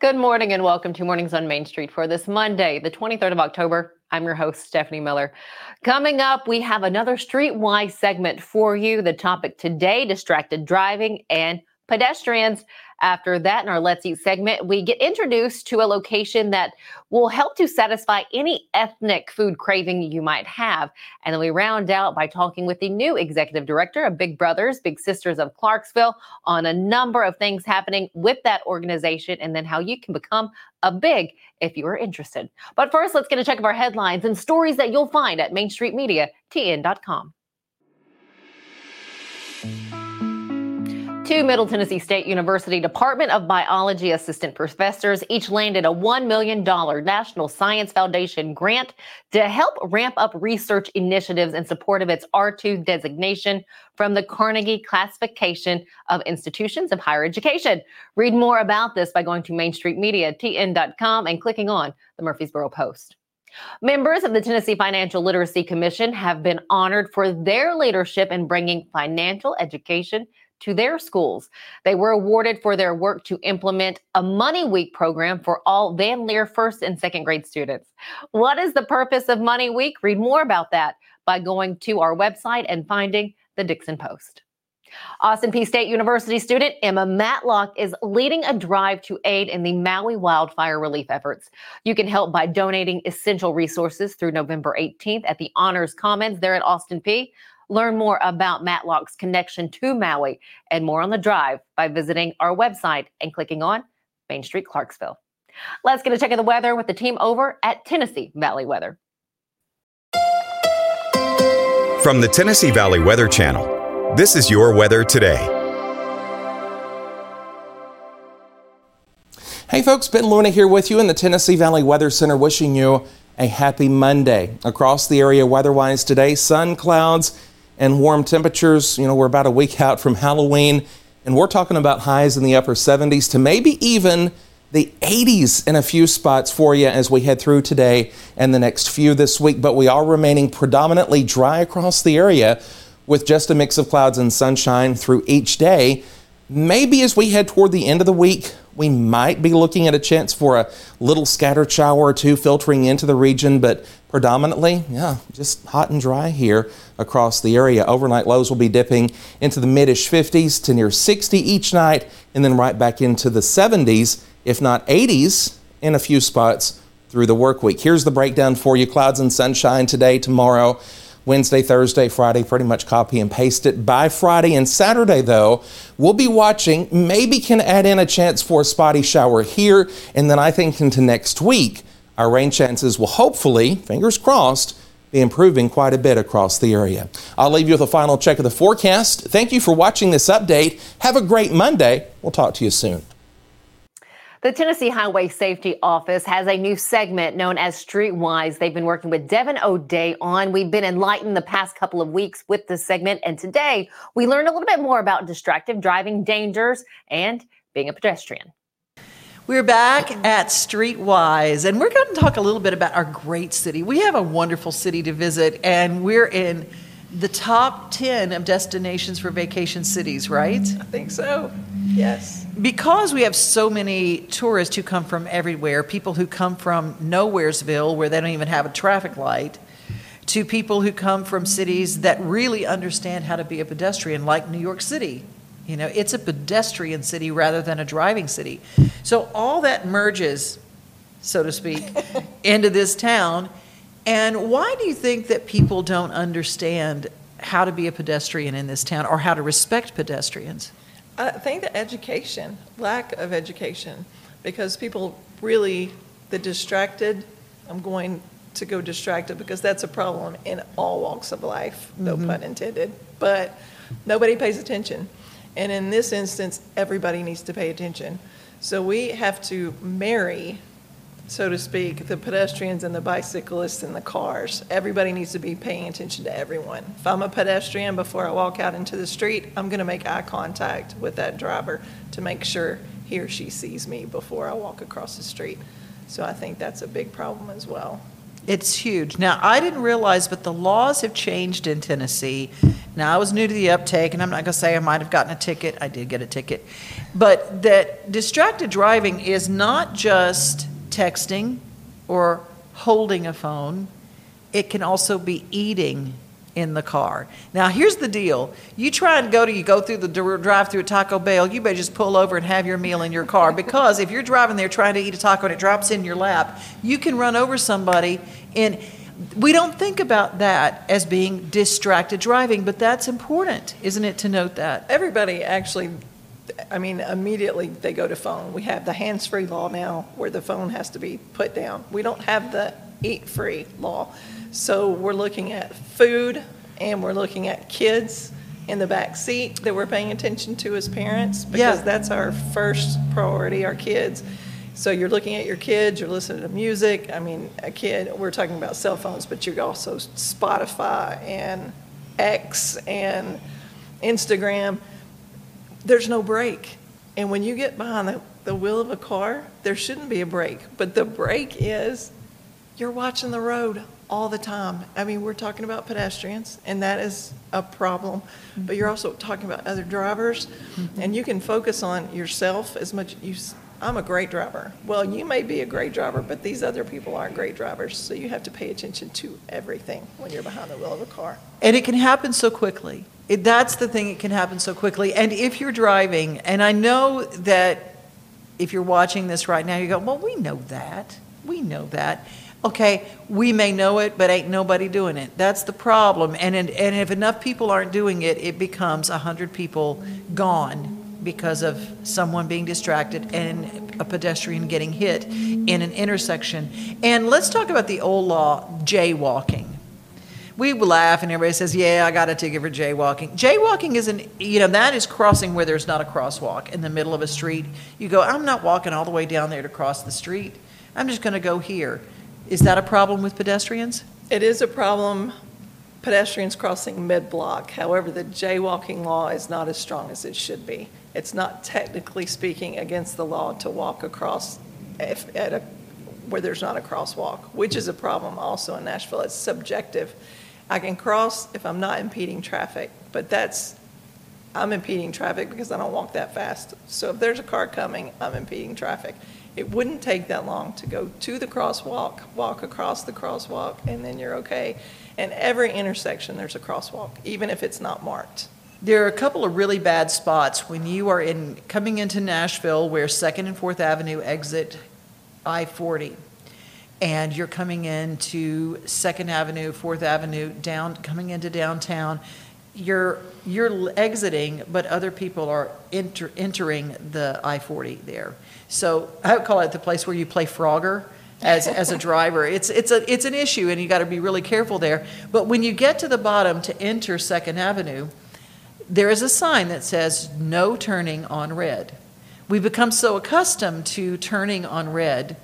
Good morning and welcome to Mornings on Main Street for this Monday, the 23rd of October. I'm your host, Stephanie Miller. Coming up, we have another streetwise segment for you. The topic today distracted driving and pedestrians. After that, in our Let's Eat segment, we get introduced to a location that will help to satisfy any ethnic food craving you might have. And then we round out by talking with the new executive director of Big Brothers, Big Sisters of Clarksville on a number of things happening with that organization and then how you can become a big if you are interested. But first, let's get a check of our headlines and stories that you'll find at MainStreetMediaTN.com. Two Middle Tennessee State University Department of Biology assistant professors each landed a $1 million National Science Foundation grant to help ramp up research initiatives in support of its R2 designation from the Carnegie Classification of Institutions of Higher Education. Read more about this by going to MainStreetMediaTN.com and clicking on the Murfreesboro Post. Members of the Tennessee Financial Literacy Commission have been honored for their leadership in bringing financial education to their schools. They were awarded for their work to implement a Money Week program for all Van Leer first and second grade students. What is the purpose of Money Week? Read more about that by going to our website and finding the Dickson Post. Austin Peay State University student Emma Matlock is leading a drive to aid in the Maui wildfire relief efforts. You can help by donating essential resources through November 18th at the Honors Commons there at Austin Peay. Learn more about Matlock's connection to Maui and more on the drive by visiting our website and clicking on Main Street Clarksville. Let's get a check of the weather with the team over at Tennessee Valley Weather. From the Tennessee Valley Weather Channel, this is your weather today. Hey folks, Ben Luna here with you in the Tennessee Valley Weather Center wishing you a happy Monday. Across the area weather-wise today, sun, clouds, and warm temperatures. You know, we're about a week out from Halloween, and we're talking about highs in the upper 70s to maybe even the 80s in a few spots for you as we head through today and the next few this week. But we are remaining predominantly dry across the area with just a mix of clouds and sunshine through each day. Maybe as we head toward the end of the week, we might be looking at a chance for a little scattered shower or two filtering into the region, but predominantly, yeah, just hot and dry here across the area. Overnight lows will be dipping into the midish 50s to near 60 each night, and then right back into the 70s, if not 80s, in a few spots through the work week. Here's the breakdown for you clouds and sunshine today, tomorrow. Wednesday, Thursday, Friday, pretty much copy and paste it. By Friday and Saturday, though, we'll be watching. Maybe can add in a chance for a spotty shower here. And then I think into next week, our rain chances will hopefully, fingers crossed, be improving quite a bit across the area. I'll leave you with a final check of the forecast. Thank you for watching this update. Have a great Monday. We'll talk to you soon. The Tennessee Highway Safety Office has a new segment known as Streetwise. They've been working with Devon O'Day on. We've been enlightened the past couple of weeks with this segment, and today we learned a little bit more about distracted driving dangers and being a pedestrian. We're back at Streetwise, and we're going to talk a little bit about our great city. We have a wonderful city to visit, and we're in the top 10 of destinations for vacation cities, right? I think so. Yes. Because we have so many tourists who come from everywhere, people who come from Nowheresville, where they don't even have a traffic light, to people who come from cities that really understand how to be a pedestrian, like New York City. You know, it's a pedestrian city rather than a driving city. So all that merges, so to speak, into this town. And why do you think that people don't understand how to be a pedestrian in this town or how to respect pedestrians? I think the education, lack of education, because people really, the distracted, I'm going to go distracted because that's a problem in all walks of life, no mm-hmm. pun intended. But nobody pays attention. And in this instance, everybody needs to pay attention. So we have to marry so to speak, the pedestrians and the bicyclists and the cars. Everybody needs to be paying attention to everyone. If I'm a pedestrian before I walk out into the street, I'm going to make eye contact with that driver to make sure he or she sees me before I walk across the street. So I think that's a big problem as well. It's huge. Now, I didn't realize, but the laws have changed in Tennessee Now, I was new to the uptake, and I'm not going to say I might have gotten a ticket. I did get a ticket. But that distracted driving is not just texting or holding a phone, it can also be eating in the car. Now, here's the deal. You try and go to you go through the drive through at Taco Bell, you better just pull over and have your meal in your car because if you're driving there trying to eat a taco and it drops in your lap, you can run over somebody and we don't think about that as being distracted driving, but that's important, isn't it, to note that? Everybody actually, I mean, immediately they go to phone. We have the hands-free law now where the phone has to be put down. We don't have the eat-free law. So we're looking at food and we're looking at kids in the back seat that we're paying attention to as parents because Yeah. that's our first priority, our kids. So you're looking at your kids, you're listening to music. I mean, a kid, we're talking about cell phones, but you're also Spotify and X and Instagram. There's no break. And when you get behind the, the wheel of a car, there shouldn't be a break. But the break is you're watching the road all the time. I mean, we're talking about pedestrians, and that is a problem. But you're mm-hmm. also talking about other drivers, mm-hmm. and you can focus on yourself as much. As you, I'm a great driver. Well, you may be a great driver, but these other people aren't great drivers. So you have to pay attention to everything when you're behind the wheel of a car. And it can happen so quickly. It, that's the thing, it can happen so quickly. And if you're driving, and I know that if you're watching this right now, you go, well, we know that. We know that. Okay, we may know it, but ain't nobody doing it. That's the problem. And, and, and if enough people aren't doing it, it becomes 100 people gone because of someone being distracted and a pedestrian getting hit in an intersection. And let's talk about the old law, jaywalking we laugh and everybody says, "Yeah, I got a ticket for jaywalking." Jaywalking is an you know, that is crossing where there's not a crosswalk in the middle of a street. You go, "I'm not walking all the way down there to cross the street. I'm just going to go here." Is that a problem with pedestrians? It is a problem, pedestrians crossing mid-block. However, the jaywalking law is not as strong as it should be. It's not technically speaking against the law to walk across if, at a, where there's not a crosswalk, which is a problem also in Nashville. It's subjective. I can cross if I'm not impeding traffic, but that's, I'm impeding traffic because I don't walk that fast. So if there's a car coming, I'm impeding traffic. It wouldn't take that long to go to the crosswalk, walk across the crosswalk, and then you're okay. And every intersection, there's a crosswalk, even if it's not marked. There are a couple of really bad spots when you are in coming into Nashville where 2nd and 4th Avenue exit I 40 and you're coming into 2nd Avenue, 4th Avenue, down coming into downtown. You're you're exiting, but other people are enter, entering the I 40 there. So I would call it the place where you play Frogger as, as a driver. It's, it's, a, it's an issue, and you got to be really careful there. But when you get to the bottom to enter 2nd Avenue, there is a sign that says no turning on red. We become so accustomed to turning on red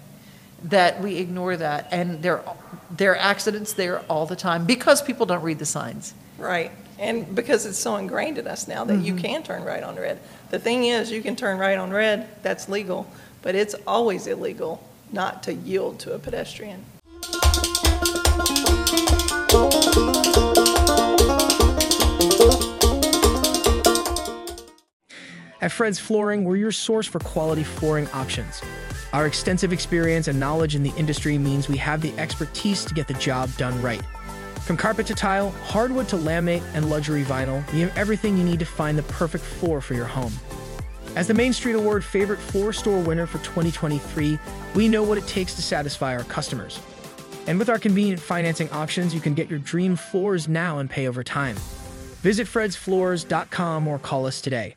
that we ignore that, and there, there are accidents there all the time because people don't read the signs. Right. And because it's so ingrained in us now that you mm-hmm. can turn right on red. The thing is, you can turn right on red, that's legal, but it's always illegal not to yield to a pedestrian. At Fred's Flooring, we're your source for quality flooring options. Our extensive experience and knowledge in the industry means we have the expertise to get the job done right. From carpet to tile, hardwood to laminate, and luxury vinyl, we have everything you need to find the perfect floor for your home. As the Main Street Award Favorite Floor Store winner for 2023, we know what it takes to satisfy our customers. And with our convenient financing options, you can get your dream floors now and pay over time. Visit fredsfloors.com or call us today.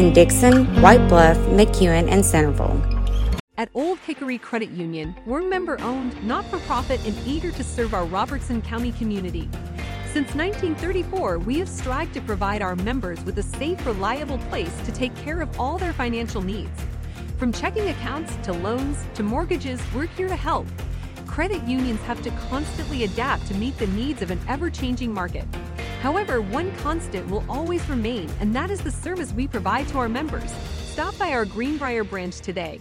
in Dickson, White Bluff, McEwen, and Centerville. At Old Hickory Credit Union, we're member owned, not for profit, and eager to serve our Robertson County community. Since 1934, we have strived to provide our members with a safe, reliable place to take care of all their financial needs. From checking accounts to loans to mortgages, we're here to help. Credit unions have to constantly adapt to meet the needs of an ever changing market. However, one constant will always remain, and that is the service we provide to our members. Stop by our Greenbrier branch today.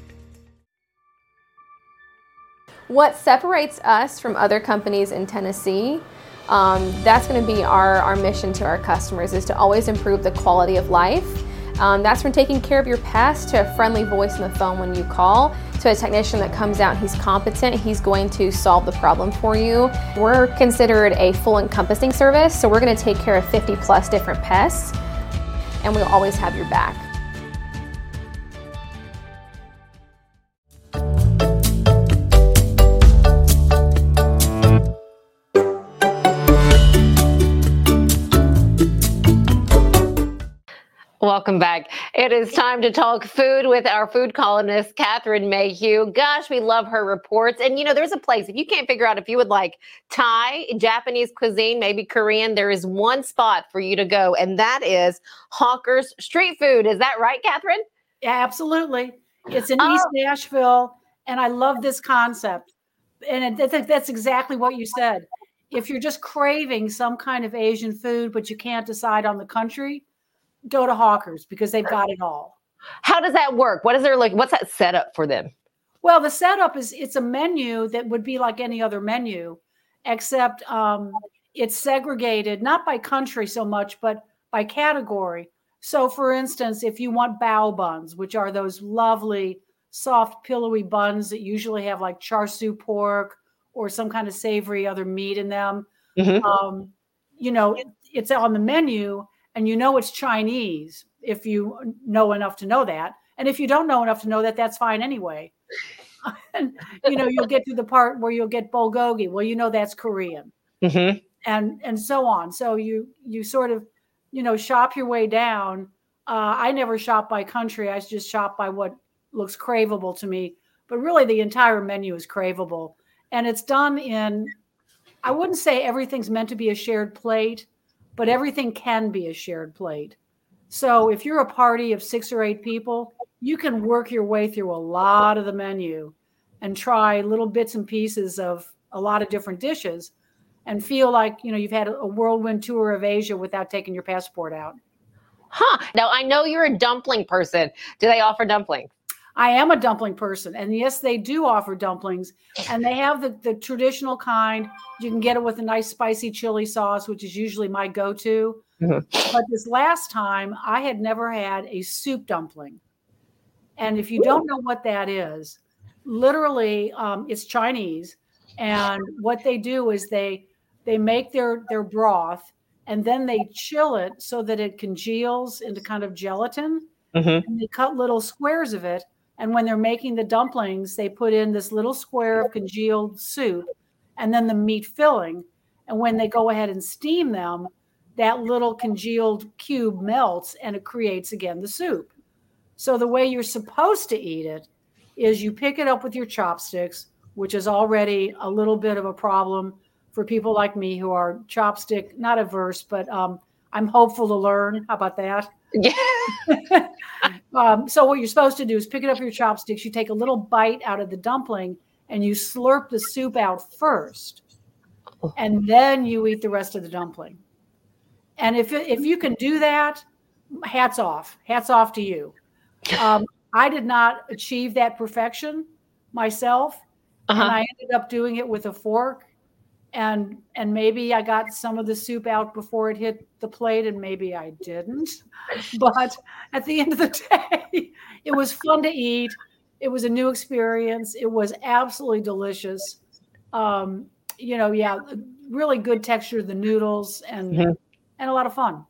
What separates us from other companies in Tennessee um, that's going to be our, our mission to our customers is to always improve the quality of life. Um, that's from taking care of your pest to a friendly voice on the phone when you call to a technician that comes out, and he's competent, he's going to solve the problem for you. We're considered a full encompassing service, so we're going to take care of 50 plus different pests, and we'll always have your back. Welcome back. It is time to talk food with our food columnist, Catherine Mayhew. Gosh, we love her reports. And you know, there's a place, if you can't figure out if you would like Thai, Japanese cuisine, maybe Korean, there is one spot for you to go, and that is Hawker's Street Food. Is that right, Catherine? Yeah, absolutely. It's in oh. East Nashville, and I love this concept. And it, that's exactly what you said. If you're just craving some kind of Asian food, but you can't decide on the country, go to Hawkers because they've got it all. How does that work? What is there like? What's that setup for them? Well, the setup is it's a menu that would be like any other menu, except um, it's segregated not by country so much, but by category. So, for instance, if you want bao buns, which are those lovely, soft, pillowy buns that usually have like char siu pork or some kind of savory other meat in them, mm-hmm. um, you know, it's on the menu and you know it's Chinese if you know enough to know that. And if you don't know enough to know that, that's fine anyway. and you know, you'll get to the part where you'll get bulgogi. Well, you know that's Korean, mm-hmm. and and so on. So you you sort of you know shop your way down. Uh, I never shop by country. I just shop by what looks craveable to me. But really, the entire menu is craveable, and it's done in. I wouldn't say everything's meant to be a shared plate, but everything can be a shared plate. So if you're a party of six or eight people, you can work your way through a lot of the menu and try little bits and pieces of a lot of different dishes and feel like you know you've had a whirlwind tour of Asia without taking your passport out. Huh. Now I know you're a dumpling person. Do they offer dumplings? I am a dumpling person. And yes, they do offer dumplings. And they have the, the traditional kind. You can get it with a nice spicy chili sauce, which is usually my go to. Mm-hmm. But this last time, I had never had a soup dumpling. And if you don't know what that is, literally, um, it's Chinese. And what they do is they they make their their broth and then they chill it so that it congeals into kind of gelatin. Mm-hmm. And they cut little squares of it and when they're making the dumplings, they put in this little square of congealed soup and then the meat filling. And when they go ahead and steam them, that little congealed cube melts and it creates again the soup. So the way you're supposed to eat it is you pick it up with your chopsticks, which is already a little bit of a problem for people like me who are chopstick not averse, but um, I'm hopeful to learn. How about that? Yeah. um, so what you're supposed to do is pick it up with your chopsticks. You take a little bite out of the dumpling and you slurp the soup out first, and then you eat the rest of the dumpling. And if if you can do that, hats off, hats off to you. Um, I did not achieve that perfection myself, uh-huh. and I ended up doing it with a fork and and maybe I got some of the soup out before it hit the plate, and maybe I didn't. But at the end of the day, it was fun to eat. It was a new experience. It was absolutely delicious. Um, you know, yeah, really good texture of the noodles and mm-hmm. and a lot of fun.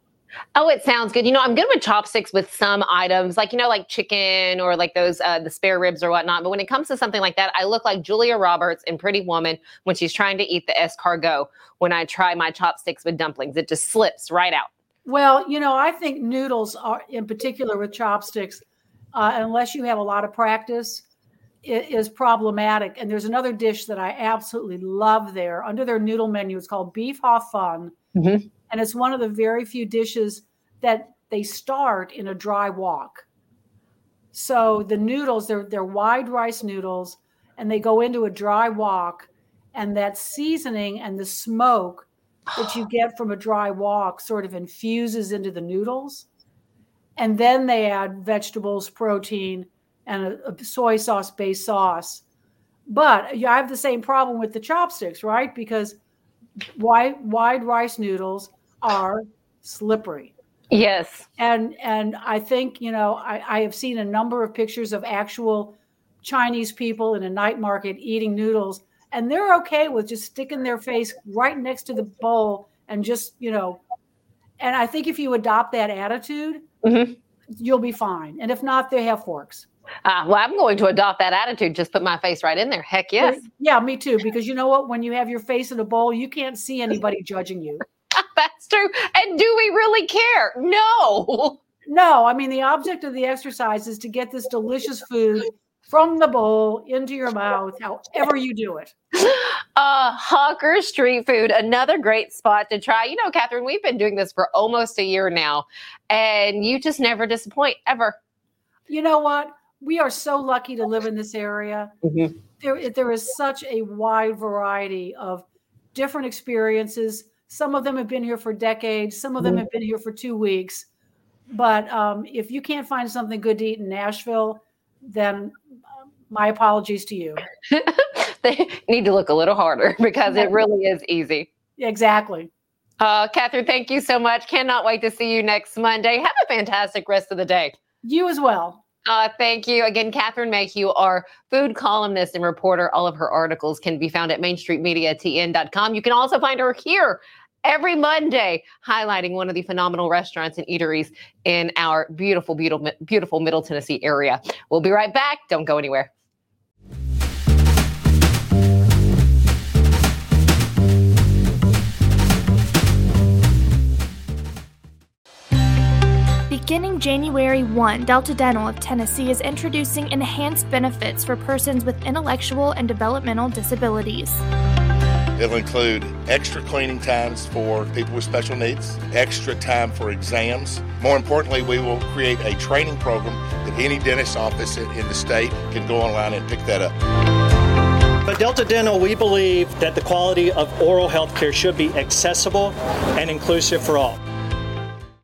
Oh, it sounds good. You know, I'm good with chopsticks with some items, like you know, like chicken or like those uh, the spare ribs or whatnot. But when it comes to something like that, I look like Julia Roberts in Pretty Woman when she's trying to eat the escargot. When I try my chopsticks with dumplings, it just slips right out. Well, you know, I think noodles are in particular with chopsticks, uh, unless you have a lot of practice, is problematic. And there's another dish that I absolutely love there under their noodle menu. It's called beef hao fun. Mm-hmm. And it's one of the very few dishes that they start in a dry wok. So the noodles, they're, they're wide rice noodles, and they go into a dry wok. And that seasoning and the smoke that you get from a dry wok sort of infuses into the noodles. And then they add vegetables, protein, and a, a soy sauce based sauce. But I have the same problem with the chopsticks, right? Because wide, wide rice noodles are slippery. Yes. And and I think, you know, I, I have seen a number of pictures of actual Chinese people in a night market eating noodles, and they're okay with just sticking their face right next to the bowl and just, you know, and I think if you adopt that attitude, mm-hmm. you'll be fine. And if not, they have forks. Uh, well, I'm going to adopt that attitude. Just put my face right in there. Heck yes. Yeah, me too. Because you know what? When you have your face in a bowl, you can't see anybody judging you. That's true. And do we really care? No. No. I mean, the object of the exercise is to get this delicious food from the bowl into your mouth, however you do it. Uh, Hawker Street Food, another great spot to try. You know, Catherine, we've been doing this for almost a year now, and you just never disappoint ever. You know what? We are so lucky to live in this area. Mm-hmm. There, there is such a wide variety of different experiences. Some of them have been here for decades. Some of them have been here for two weeks. But um, if you can't find something good to eat in Nashville, then uh, my apologies to you. they need to look a little harder because it really is easy. Exactly. Uh, Catherine, thank you so much. Cannot wait to see you next Monday. Have a fantastic rest of the day. You as well. Uh, thank you. Again, Catherine Mayhew, our food columnist and reporter. All of her articles can be found at mainstreetmediatn.com. You can also find her here every Monday, highlighting one of the phenomenal restaurants and eateries in our beautiful, beautiful, beautiful Middle Tennessee area. We'll be right back. Don't go anywhere. Beginning January 1, Delta Dental of Tennessee is introducing enhanced benefits for persons with intellectual and developmental disabilities. It'll include extra cleaning times for people with special needs, extra time for exams. More importantly, we will create a training program that any dentist office in in the state can go online and pick that up. At Delta Dental, we believe that the quality of oral health care should be accessible and inclusive for all.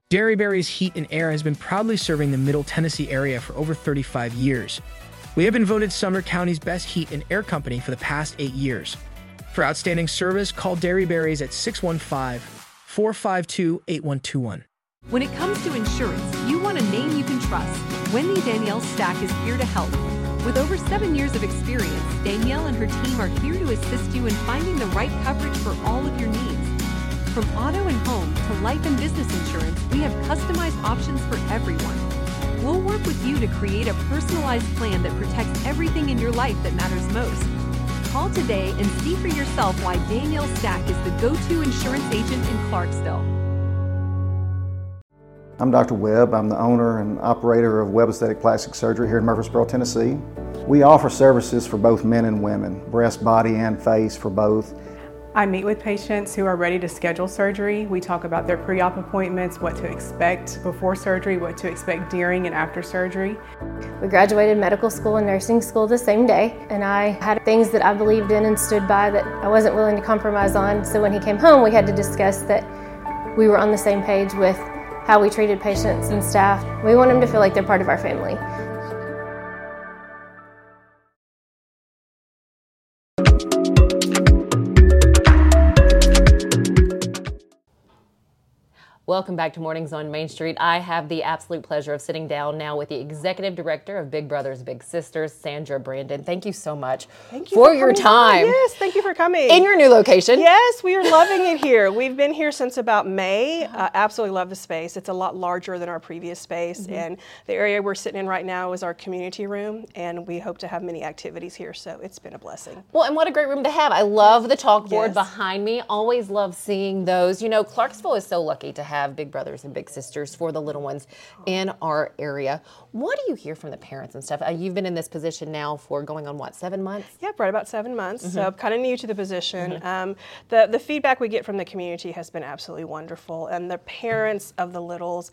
Dairyberry's Heat and Air has been proudly serving the Middle Tennessee area for over 35 years. We have been voted Sumner County's best heat and air company for the past eight years. For outstanding service, call Dairyberries at 615 452 8121. When it comes to insurance, you want a name you can trust. Wendy Danielle Stack is here to help. With over seven years of experience, Danielle and her team are here to assist you in finding the right coverage for all of your needs. From auto and home to life and business insurance, we have customized options for everyone. We'll work with you to create a personalized plan that protects everything in your life that matters most. Call today and see for yourself why Danielle Stack is the go to insurance agent in Clarksville. I'm Dr. Webb. I'm the owner and operator of Webb Aesthetic Plastic Surgery here in Murfreesboro, Tennessee. We offer services for both men and women, breast, body, and face for both. I meet with patients who are ready to schedule surgery. We talk about their pre op appointments, what to expect before surgery, what to expect during and after surgery. We graduated medical school and nursing school the same day, and I had things that I believed in and stood by that I wasn't willing to compromise on. So when he came home, we had to discuss that we were on the same page with how we treated patients and staff. We want them to feel like they're part of our family. Welcome back to Mornings on Main Street. I have the absolute pleasure of sitting down now with the executive director of Big Brothers Big Sisters, Sandra Brandon. Thank you so much Thank you for, for your time. on. Yes, thank you for coming. In your new location. Yes, we are loving it here. We've been here since about May. Uh, absolutely love the space. It's a lot larger than our previous space, Mhm. and the area we're sitting in right now is our community room, and we hope to have many activities here. So it's been a blessing. Well, and what a great room to have. I love the chalkboard Yes. behind me. Always love seeing those. You know, Clarksville is so lucky to have have big brothers and big sisters for the little ones in our area. What do you hear from the parents and stuff? Uh, you've been in this position now for going on what, seven months? Yep, right about seven months. So Mhm. kind of new to the position. Mhm. Um, the the feedback we get from the community has been absolutely wonderful, and the parents of the littles,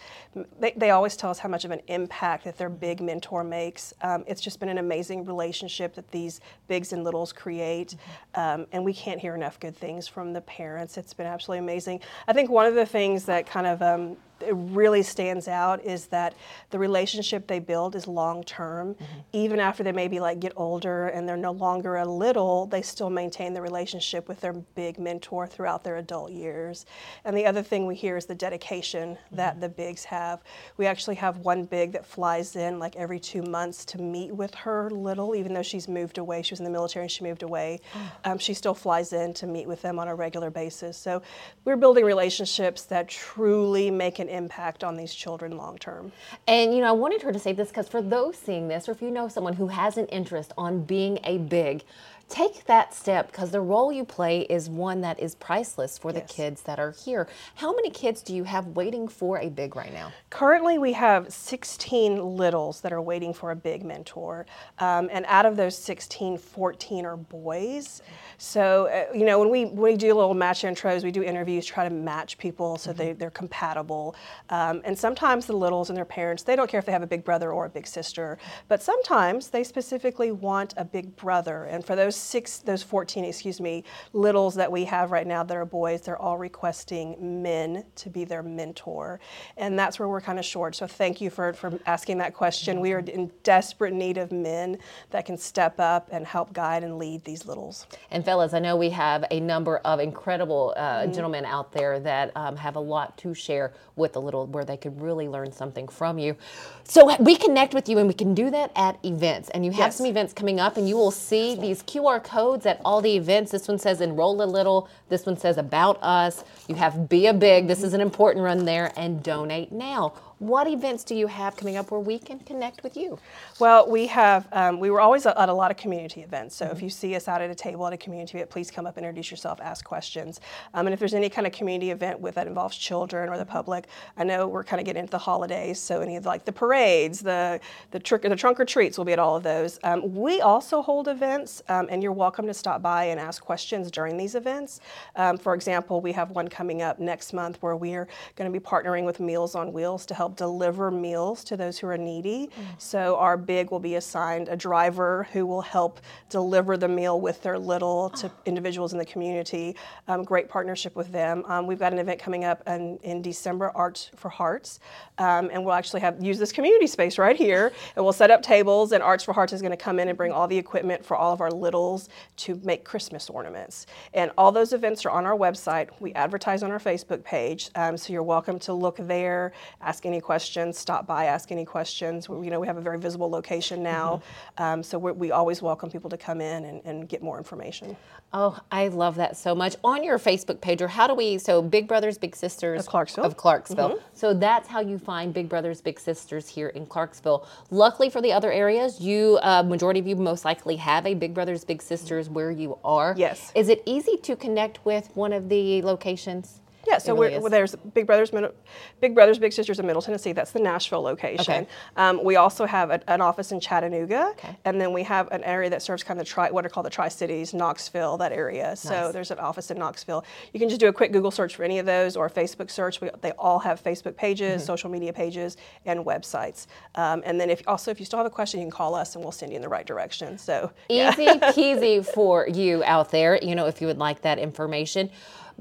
they, they always tell us how much of an impact that their big mentor makes. Um, it's just been an amazing relationship that these bigs and littles create, um, and we can't hear enough good things from the parents. It's been absolutely amazing. I think one of the things that kind of um, really stands out is that the relationship they build is long term. Even after they maybe like get older and they're no longer a little, they still maintain the relationship with their big mentor throughout their adult years. And the other thing we hear is the dedication that the bigs have. We actually have one big that flies in like every two months to meet with her little, even though she's moved away. She was in the military and she moved away. Um, she still flies in to meet with them on a regular basis. So we're building relationships that truly make an impact on these children long term. And you know, I wanted her to say this because for those seeing this, or if you know someone who has an interest on being a big, take that step because the role you play is one that is priceless for the kids that are here. How many kids do you have waiting for a big right now? Currently, we have 16 littles that are waiting for a big mentor. Um, and out of those 16, 14 are boys. So, uh, you know, when we, when we do little match intros, we do interviews, try to match people so they, they're compatible. Um, and sometimes the littles and their parents, they don't care if they have a big brother or a big sister, but sometimes they specifically want a big brother. And for those six, those 14, excuse me, littles that we have right now that are boys, they're all requesting men to be their mentor. And that's where we're kind of short. So thank you for, for asking that question. We are in desperate need of men that can step up and help guide and lead these littles. And fellas, I know we have a number of incredible uh, Mhm. gentlemen out there that um, have a lot to share with the little, where they could really learn something from you. So we connect with you, and we can do that at events. And you have Yes. some events coming up, and you will see these QR codes at all the events. This one says enroll a little. This one says about us. You have be a big. This is an important run there, and donate now. What events do you have coming up where we can connect with you? Well, we have, um, we were always at a lot of community events. So if you see us out at a table at a community event, please come up, introduce yourself, ask questions. Um, and if there's any kind of community event with that involves children or the public, I know we're kind of getting into the holidays. So any of like the parades, the the trick, the trunk or treats will be at all of those. Um, we also hold events, um, and you're welcome to stop by and ask questions during these events. Um, for example, we have one coming up next month where we're going to be partnering with Meals on Wheels to help deliver meals to those who are needy. So our big will be assigned a driver who will help deliver the meal with their little to individuals in the community. Um, great partnership with them. Um, we've got an event coming up in, in December, Arts for Hearts, um, and we'll actually have use this community space right here, and we'll set up tables. And Arts for Hearts is going to come in and bring all the equipment for all of our littles to make Christmas ornaments. And all those events are on our website. We advertise on our Facebook page, um, so you're welcome to look there, ask any questions, stop by, ask any questions. We, you know, we have a very visible location now, um, so we're, we always welcome people to come in and, and get more information. Oh, I love that so much. On your Facebook page, or how do we, so Big Brothers, Big Sisters Of Clarksville. Of Clarksville. Mhm. So that's how you find Big Brothers, Big Sisters here in Clarksville. Luckily for the other areas, you, uh, majority of you most likely have a Big Brothers, Big Sisters where you are. Yes. Is it easy to connect with one of the locations? Yeah, so really well, there's Big Brothers, Middle, Big Brothers, Big Sisters in Middle Tennessee. That's the Nashville location. Okay. Um, we also have a, an office in Chattanooga, and then we have an area that serves kind of tri, what are called the Tri Cities, Knoxville, that area. So there's an office in Knoxville. You can just do a quick Google search for any of those or a Facebook search. We, they all have Facebook pages, Mhm. social media pages, and websites. Um, and then if also if you still have a question, you can call us and we'll send you in the right direction. So yeah. Easy peasy for you out there, you know, if you would like that information.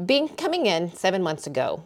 Being coming in seven months ago,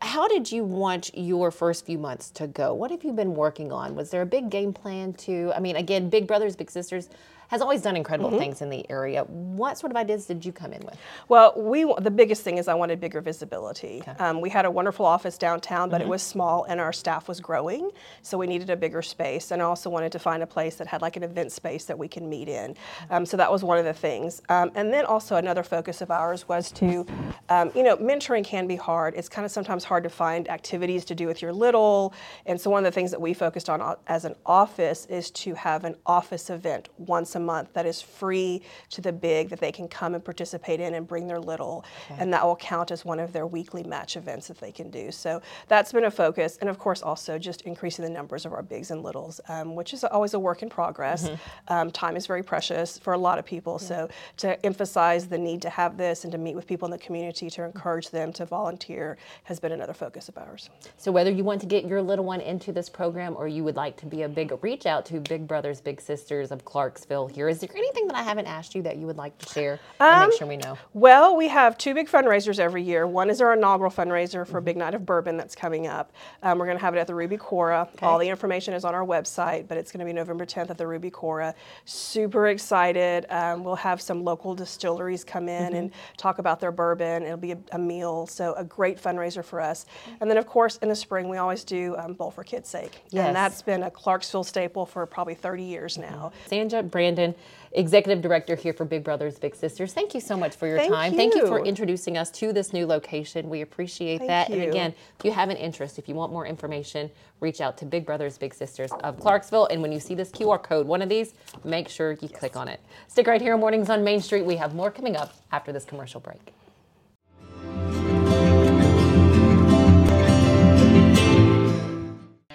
how did you want your first few months to go? What have you been working on? Was there a big game plan to, I mean, again, Big Brothers, Big Sisters has always done incredible Mhm. things in the area. What sort of ideas did you come in with? Well, we the biggest thing is I wanted bigger visibility. Um, we had a wonderful office downtown, but Mhm. it was small and our staff was growing, so we needed a bigger space. And I also wanted to find a place that had like an event space that we can meet in. Um, so that was one of the things. Um, and then also another focus of ours was to, um, you know, mentoring can be hard. It's kind of sometimes hard to find activities to do with your little. And so one of the things that we focused on uh, as an office is to have an office event once a a month that is free to the big that they can come and participate in and bring their little, Okay. and that will count as one of their weekly match events that they can do. So that's been a focus, and of course also just increasing the numbers of our bigs and littles, um, which is always a work in progress. Mhm. Um, time is very precious for a lot of people, so to emphasize the need to have this and to meet with people in the community to encourage them to volunteer has been another focus of ours. So whether you want to get your little one into this program or you would like to be a big reach out to Big Brothers Big Sisters of Clarksville here, is there anything that I haven't asked you that you would like to share and Um, make sure we know? Well, we have two big fundraisers every year. One is our inaugural fundraiser for Big Night of Bourbon that's coming up. Um, we're going to have it at the Ruby Cora. All the information is on our website, but it's going to be November 10th at the Ruby Cora. Super excited. Um, we'll have some local distilleries come in and talk about their bourbon. It'll be a, a meal, so a great fundraiser for us. And then, of course, in the spring, we always do um, Bowl for Kids' Sake. Yes. And that's been a Clarksville staple for probably 30 years now. Sandra Brandon, Executive Director here for Big Brothers Big Sisters. Thank you so much for your Thank time. Thank you for introducing us to this new location. We appreciate Thank that. And again, if you have an interest, if you want more information, reach out to Big Brothers Big Sisters of Clarksville. And when you see this QR code, one of these, make sure you click on it. Stick right here on Mornings on Main Street. We have more coming up after this commercial break.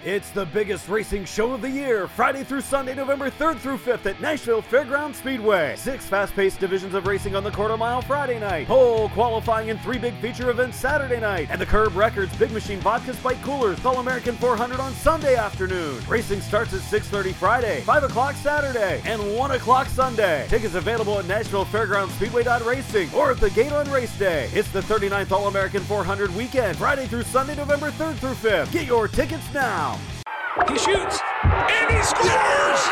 It's the biggest racing show of the year, Friday through Sunday, November 3rd through 5th at Nashville Fairground Speedway. Six fast-paced divisions of racing on the quarter mile Friday night, pole qualifying and three big feature events Saturday night, and the Curb Records Big Machine Vodka Spike Coolers All American 400 on Sunday afternoon. Racing starts at 6:30 Friday, 5 o'clock Saturday, and 1 o'clock Sunday. Tickets available at Nashville Fairground Speedway.racing or at the gate on race day. It's the 39th All American 400 weekend, Friday through Sunday, November 3rd through 5th. Get your tickets now. He shoots and he scores!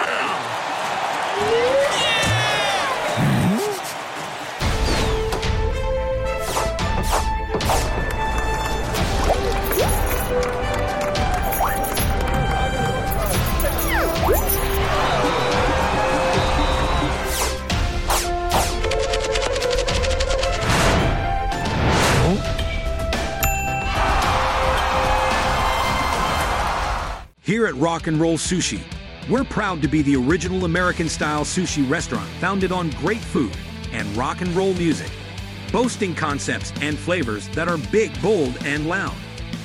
Here at Rock and Roll Sushi, we're proud to be the original American style sushi restaurant founded on great food and rock and roll music, boasting concepts and flavors that are big, bold, and loud.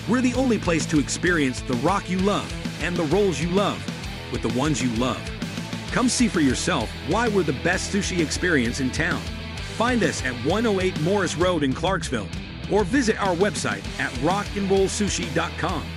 We're the only place to experience the rock you love and the rolls you love with the ones you love. Come see for yourself why we're the best sushi experience in town. Find us at 108 Morris Road in Clarksville or visit our website at rockandrollsushi.com.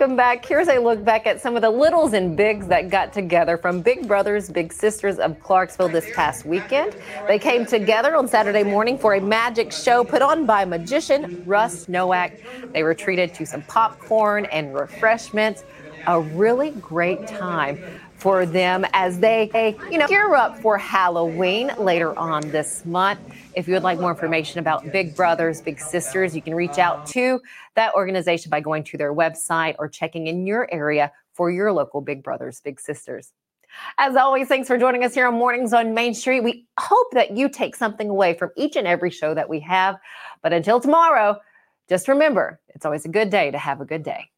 Welcome back. Here's a look back at some of the littles and bigs that got together from Big Brothers Big Sisters of Clarksville this past weekend. They came together on Saturday morning for a magic show put on by magician Russ Nowak. They were treated to some popcorn and refreshments. A really great time for them as they, you know, gear up for Halloween later on this month. If you would like more information about Big Brothers Big Sisters, you can reach out to that organization by going to their website or checking in your area for your local Big Brothers Big Sisters. As always, thanks for joining us here on Mornings on Main Street. We hope that you take something away from each and every show that we have. But until tomorrow, just remember, it's always a good day to have a good day.